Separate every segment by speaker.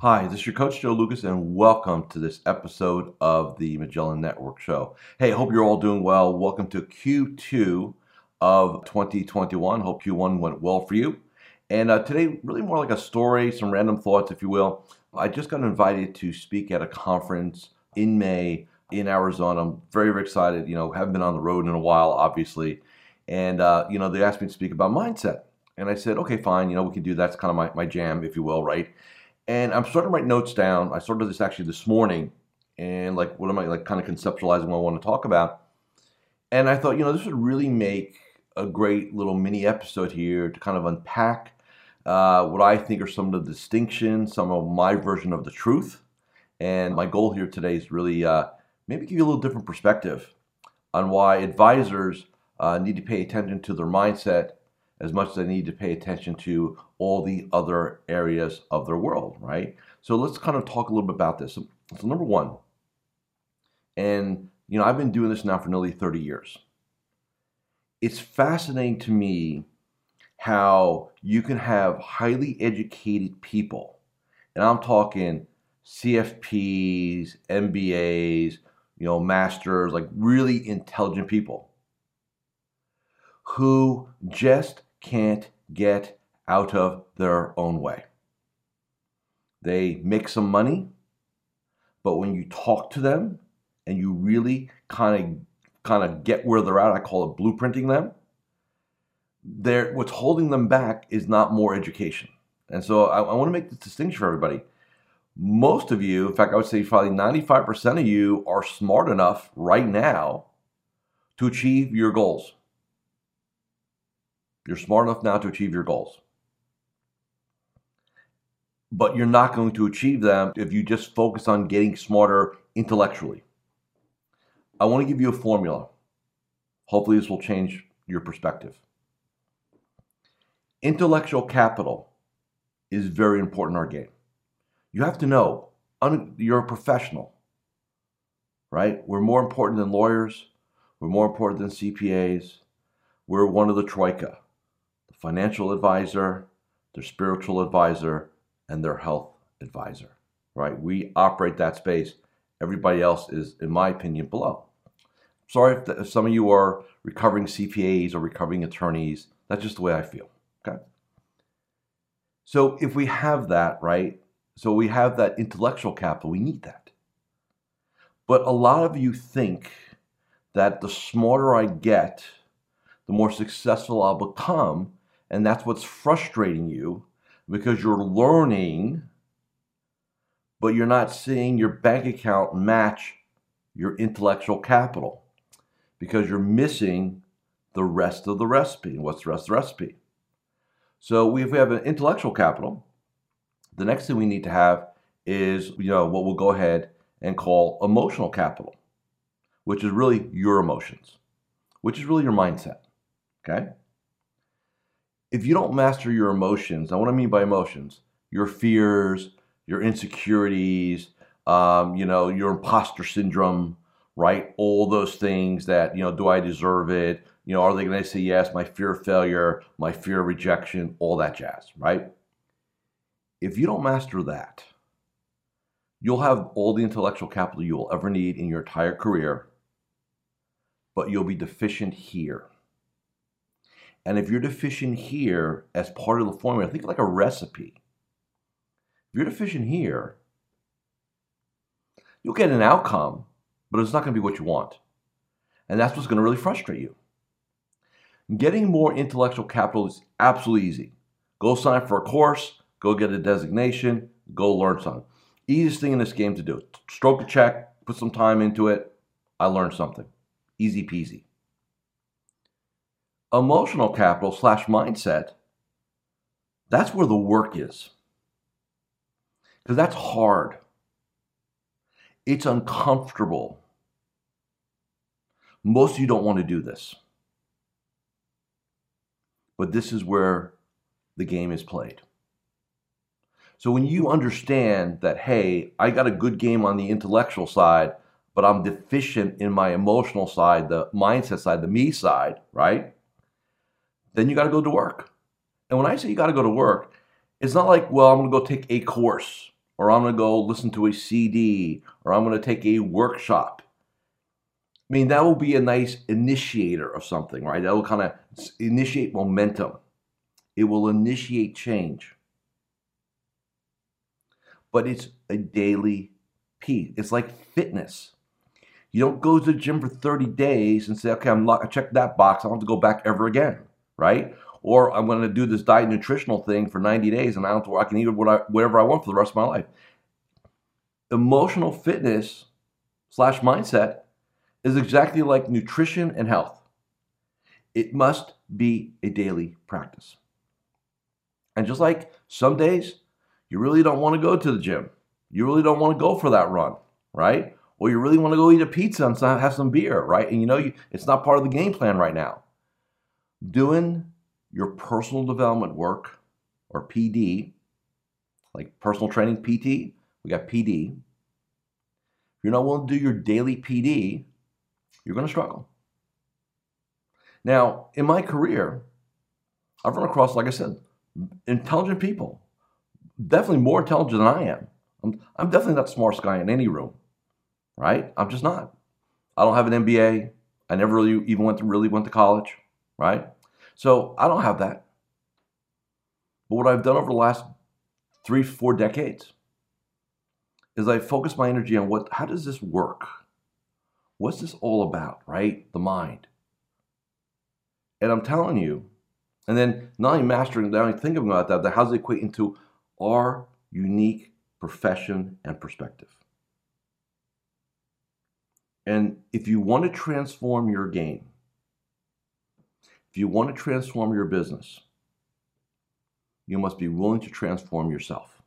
Speaker 1: Hi, this is your coach Joe Lukacs, and welcome to this episode of the Magellan Network Show. Hey, hope you're all doing well. Welcome to Q2 of 2021. Hope Q1 went well for you. And uh, today, really more like a story, some random thoughts, if you will. I just got invited to speak at a conference in May in Arizona. I'm very, very excited. You know, haven't been on the road in a while, obviously. And, uh, you know, they asked me to speak about mindset. And I said, okay, fine, you know, we can do that. That's kind of my, my jam, if you will, right? And I'm starting to write notes down. I started this actually this morning, and like, what am I like, kind of conceptualizing what I want to talk about? And I thought, you know, this would really make a great little mini episode here to kind of unpack uh, what I think are some of the distinctions, some of my version of the truth. And my goal here today is really uh, maybe give you a little different perspective on why advisors uh, need to pay attention to their mindset as much as they need to pay attention to all the other areas of their world, right? So let's kind of talk a little bit about this. So, so number one, and you know, I've been doing this now for nearly 30 years. It's fascinating to me how you can have highly educated people, and I'm talking CFPs, MBAs, you know, masters, like really intelligent people who just can't get out of their own way. They make some money, but when you talk to them and you really kind of kind of get where they're at, I call it blueprinting them. They're, what's holding them back is not more education. And so I, I want to make this distinction for everybody. Most of you, in fact, I would say probably 95% of you are smart enough right now to achieve your goals. You're smart enough now to achieve your goals. But you're not going to achieve them if you just focus on getting smarter intellectually. I want to give you a formula. Hopefully, this will change your perspective. Intellectual capital is very important in our game. You have to know you're a professional, right? We're more important than lawyers, we're more important than CPAs, we're one of the troika financial advisor, their spiritual advisor, and their health advisor, right? We operate that space. Everybody else is, in my opinion, below. Sorry if, the, if some of you are recovering CPAs or recovering attorneys. That's just the way I feel, okay? So if we have that, right? So we have that intellectual capital, we need that. But a lot of you think that the smarter I get, the more successful I'll become, and that's what's frustrating you because you're learning, but you're not seeing your bank account match your intellectual capital because you're missing the rest of the recipe. And What's the rest of the recipe? So if we have an intellectual capital, the next thing we need to have is you know what we'll go ahead and call emotional capital, which is really your emotions, which is really your mindset. Okay? If you don't master your emotions, now what I mean by emotions, your fears, your insecurities, um, you know, your imposter syndrome, right? All those things that, you know, do I deserve it? You know, are they going to say yes? My fear of failure, my fear of rejection, all that jazz, right? If you don't master that, you'll have all the intellectual capital you will ever need in your entire career, but you'll be deficient here. And if you're deficient here as part of the formula, think like a recipe. If you're deficient here, you'll get an outcome, but it's not going to be what you want. And that's what's going to really frustrate you. Getting more intellectual capital is absolutely easy. Go sign up for a course, go get a designation, go learn something. Easiest thing in this game to do. Stroke a check, put some time into it. I learned something. Easy peasy emotional capital slash mindset, that's where the work is. Because that's hard. It's uncomfortable. Most of you don't want to do this. But this is where the game is played. So when you understand that, hey, I got a good game on the intellectual side, but I'm deficient in my emotional side, the mindset side, the me side, right? Then you got to go to work. And when I say you got to go to work, it's not like, well, I'm going to go take a course or I'm going to go listen to a CD or I'm going to take a workshop. I mean, that will be a nice initiator of something, right? That will kind of initiate momentum. It will initiate change but it's a daily piece. It's like fitness. You don't go to the gym for 30 days and say, okay, I'm locked, I checked that box. I don't have to go back ever again, right? Or I'm going to do this diet nutritional thing for 90 days and I don't I can eat whatever I want for the rest of my life. Emotional fitness slash mindset is exactly like nutrition and health. It must be a daily practice. And just like some days you really don't want to go to the gym. You really don't want to go for that run, right? Or you really want to go eat a pizza and have some beer, right? And you know you, it's not part of the game plan right now. Doing your personal development work or PD, like personal training PT, we got PD. If you're not willing to do your daily PD, you're going to struggle. Now, in my career, I've run across, like I said, intelligent people definitely more intelligent than I am. I'm, I'm definitely not the smartest guy in any room, right? I'm just not. I don't have an MBA. I never really even went to really went to college, right? So I don't have that. But what I've done over the last three, four decades is I focus my energy on what how does this work? What's this all about, right? The mind. And I'm telling you, and then not only mastering, not only thinking about that, but how does it equate into our unique profession and perspective. And if you want to transform your game, you want to transform your business, you must be willing to transform yourself.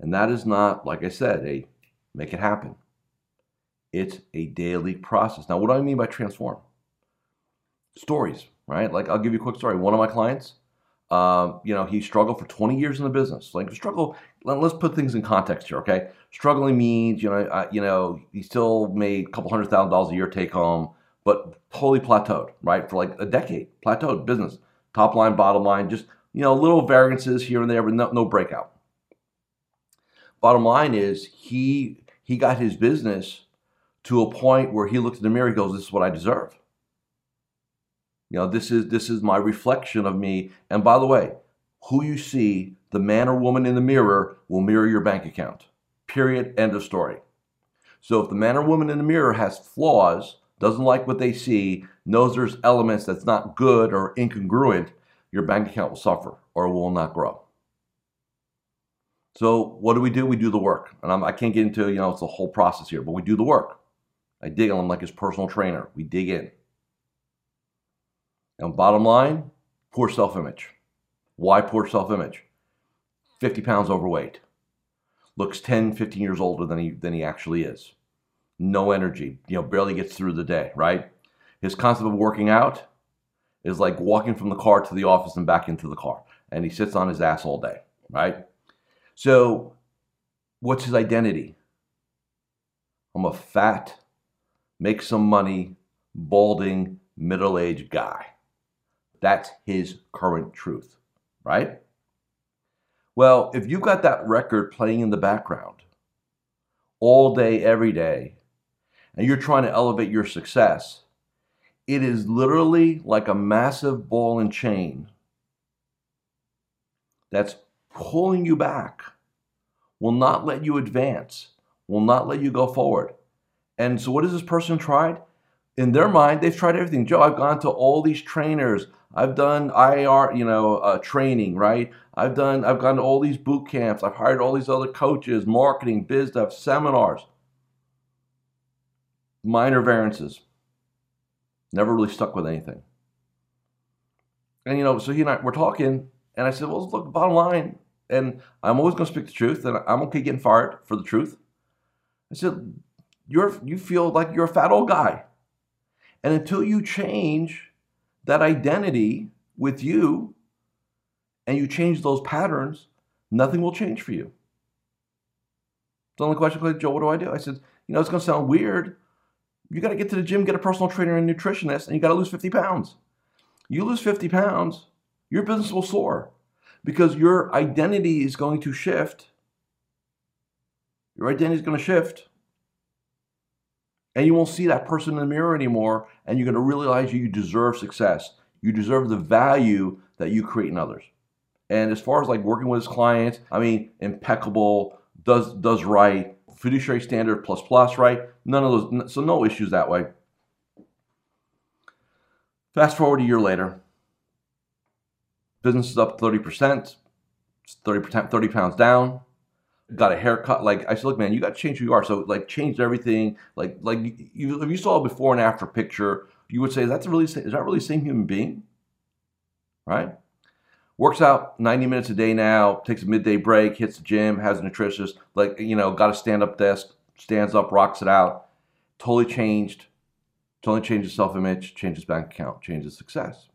Speaker 1: And that is not, like I said, a make it happen. It's a daily process. Now, what do I mean by transform? Stories, right? Like I'll give you a quick story. One of my clients, um, you know, he struggled for 20 years in the business. Like struggle, let's put things in context here, okay? Struggling means, you know, you know, he still made a couple hundred thousand dollars a year take home, but totally plateaued, right? For like a decade, plateaued business, top line, bottom line, just you know, little variances here and there, but no, no breakout. Bottom line is he he got his business to a point where he looked in the mirror, he goes, "This is what I deserve." You know, this is this is my reflection of me. And by the way, who you see, the man or woman in the mirror will mirror your bank account. Period. End of story. So if the man or woman in the mirror has flaws, doesn't like what they see, knows there's elements that's not good or incongruent, your bank account will suffer or will not grow. So what do we do? We do the work. And I'm, I can not get into, you know, it's a whole process here, but we do the work. I dig on him like his personal trainer. We dig in. And bottom line, poor self image. Why poor self image? 50 pounds overweight. Looks 10, 15 years older than he, than he actually is. No energy, you know, barely gets through the day, right? His concept of working out is like walking from the car to the office and back into the car. And he sits on his ass all day, right? So, what's his identity? I'm a fat, make some money, balding, middle aged guy. That's his current truth, right? Well, if you've got that record playing in the background all day, every day, and you're trying to elevate your success, it is literally like a massive ball and chain that's pulling you back, will not let you advance, will not let you go forward. And so, what has this person tried? In their mind, they've tried everything. Joe, I've gone to all these trainers. I've done IR, you know, uh, training, right? I've done, I've gone to all these boot camps. I've hired all these other coaches, marketing, biz stuff, seminars. Minor variances. Never really stuck with anything. And you know, so he and I were talking, and I said, "Well, look, bottom line, and I'm always going to speak the truth, and I'm okay getting fired for the truth." I said, "You're, you feel like you're a fat old guy." And until you change that identity with you and you change those patterns, nothing will change for you. The only question, Joe, what do I do? I said, you know, it's going to sound weird. You got to get to the gym, get a personal trainer and nutritionist, and you got to lose 50 pounds. You lose 50 pounds, your business will soar because your identity is going to shift. Your identity is going to shift. And you won't see that person in the mirror anymore. And you're going to realize you deserve success. You deserve the value that you create in others. And as far as like working with his clients, I mean, impeccable, does does right, fiduciary standard plus plus, right? None of those, so no issues that way. Fast forward a year later, business is up 30%, 30%, 30 pounds down. Got a haircut. Like I said, look, man, you got to change who you are. So like changed everything. Like like you, if you saw a before and after picture, you would say that's really is that really the same human being, right? Works out 90 minutes a day now. Takes a midday break. Hits the gym. Has a nutritionist. Like you know, got a stand up desk. Stands up, rocks it out. Totally changed. Totally changed his self image. Changed his bank account. Changed his success.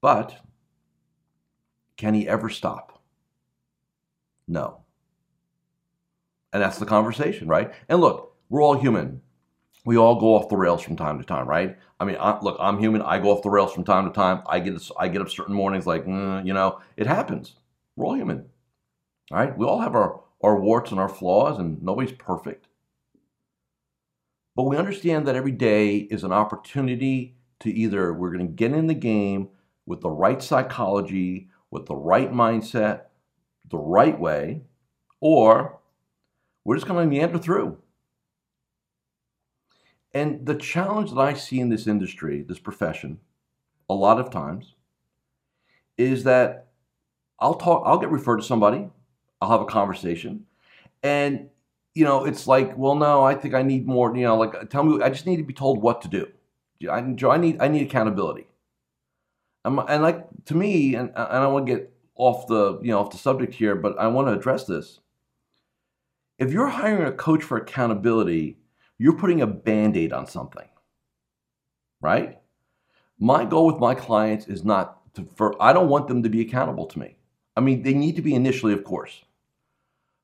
Speaker 1: But can he ever stop? No. And that's the conversation, right? And look, we're all human. We all go off the rails from time to time, right? I mean, I, look, I'm human. I go off the rails from time to time. I get I get up certain mornings like, mm, you know, it happens. We're all human, right? We all have our our warts and our flaws, and nobody's perfect. But we understand that every day is an opportunity to either we're going to get in the game with the right psychology, with the right mindset, the right way, or we're just going to meander through. And the challenge that I see in this industry, this profession, a lot of times, is that I'll talk, I'll get referred to somebody, I'll have a conversation, and you know, it's like, well, no, I think I need more. You know, like tell me, I just need to be told what to do. I, I need, I need accountability. I'm, and like to me, and, and I want to get off the you know off the subject here, but I want to address this. If you're hiring a coach for accountability, you're putting a band-aid on something. Right? My goal with my clients is not to for I don't want them to be accountable to me. I mean, they need to be initially, of course.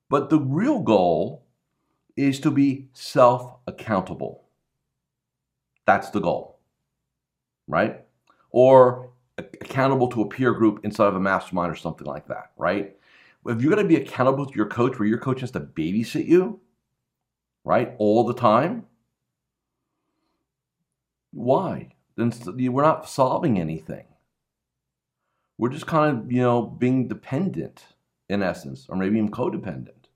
Speaker 1: But the real goal is to be self-accountable. That's the goal. Right? Or accountable to a peer group inside of a mastermind or something like that, right? If you're going to be accountable to your coach where your coach has to babysit you, right, all the time, why? Then we're not solving anything. We're just kind of, you know, being dependent in essence, or maybe even codependent.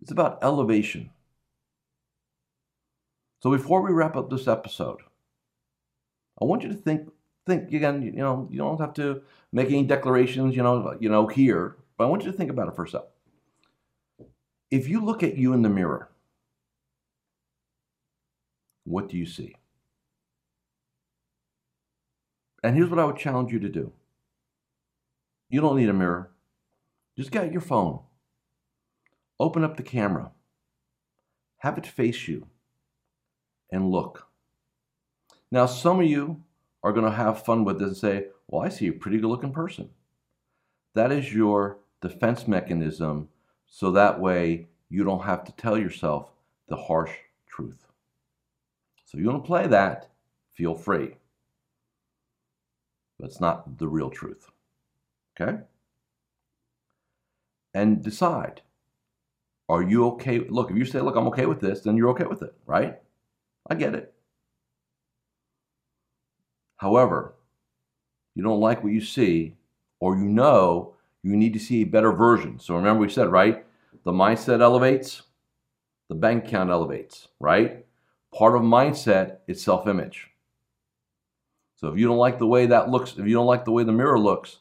Speaker 1: It's about elevation. So before we wrap up this episode, I want you to think think again. You know, you don't have to make any declarations. You know, you know here, but I want you to think about it for a second. If you look at you in the mirror, what do you see? And here's what I would challenge you to do. You don't need a mirror. Just get your phone. Open up the camera. Have it face you and look. Now, some of you are going to have fun with this and say, Well, I see a pretty good looking person. That is your defense mechanism so that way you don't have to tell yourself the harsh truth. So, you want to play that, feel free. But it's not the real truth. Okay? And decide are you okay? Look, if you say, Look, I'm okay with this, then you're okay with it, right? I get it. However, you don't like what you see, or you know you need to see a better version. So remember, we said, right? The mindset elevates, the bank account elevates, right? Part of mindset is self image. So if you don't like the way that looks, if you don't like the way the mirror looks,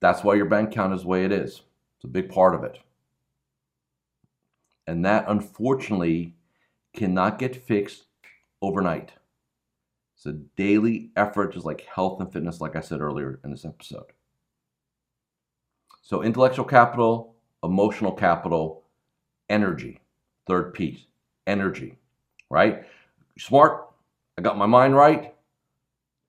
Speaker 1: that's why your bank account is the way it is. It's a big part of it. And that unfortunately cannot get fixed overnight. It's a daily effort, just like health and fitness, like I said earlier in this episode. So, intellectual capital, emotional capital, energy. Third piece, energy, right? smart, I got my mind right.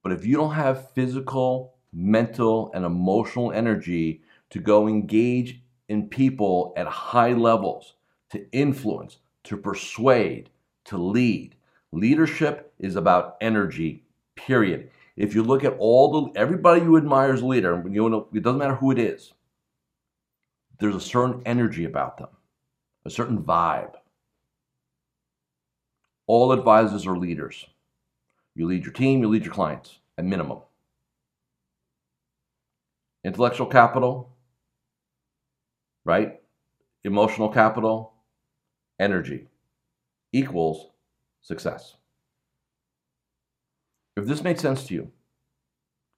Speaker 1: But if you don't have physical, mental, and emotional energy to go engage in people at high levels, to influence, to persuade, to lead, leadership is about energy, period. If you look at all the everybody you admire as a leader, you know, it doesn't matter who it is, there's a certain energy about them, a certain vibe. All advisors are leaders. You lead your team, you lead your clients at minimum. Intellectual capital, right? Emotional capital, energy equals success. If this made sense to you,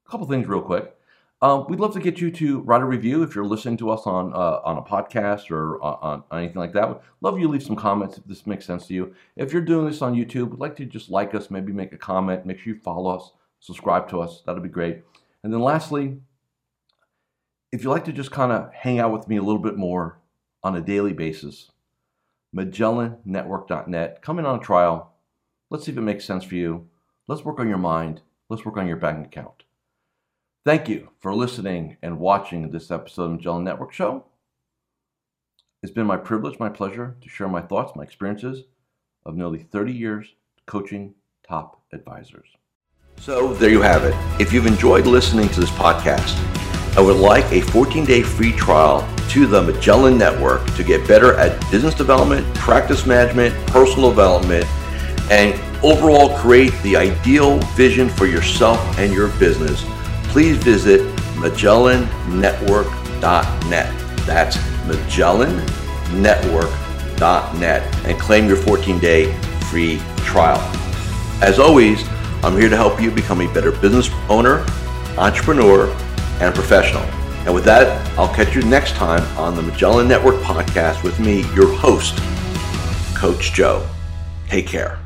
Speaker 1: a couple things real quick. Um, we'd love to get you to write a review if you're listening to us on uh, on a podcast or on, on, anything like that. We'd love you leave some comments if this makes sense to you. If you're doing this on YouTube, we'd like to just like us, maybe make a comment. Make sure you follow us, subscribe to us. That'd be great. And then lastly, if you like to just kind of hang out with me a little bit more on a daily basis, MagellanNetwork.net. Come in on a trial. Let's see if it makes sense for you. Let's work on your mind. Let's work on your bank account. Thank you for listening and watching this episode of Magellan Network Show. It's been my privilege, my pleasure to share my thoughts, my experiences of nearly 30 years coaching top advisors. So there you have it. If you've enjoyed listening to this podcast, I would like a 14 day free trial to the Magellan Network to get better at business development, practice management, personal development, and overall create the ideal vision for yourself and your business please visit MagellanNetwork.net. That's MagellanNetwork.net and claim your 14 day free trial. As always, I'm here to help you become a better business owner, entrepreneur, and professional. And with that, I'll catch you next time on the Magellan Network podcast with me, your host, Coach Joe. Take care.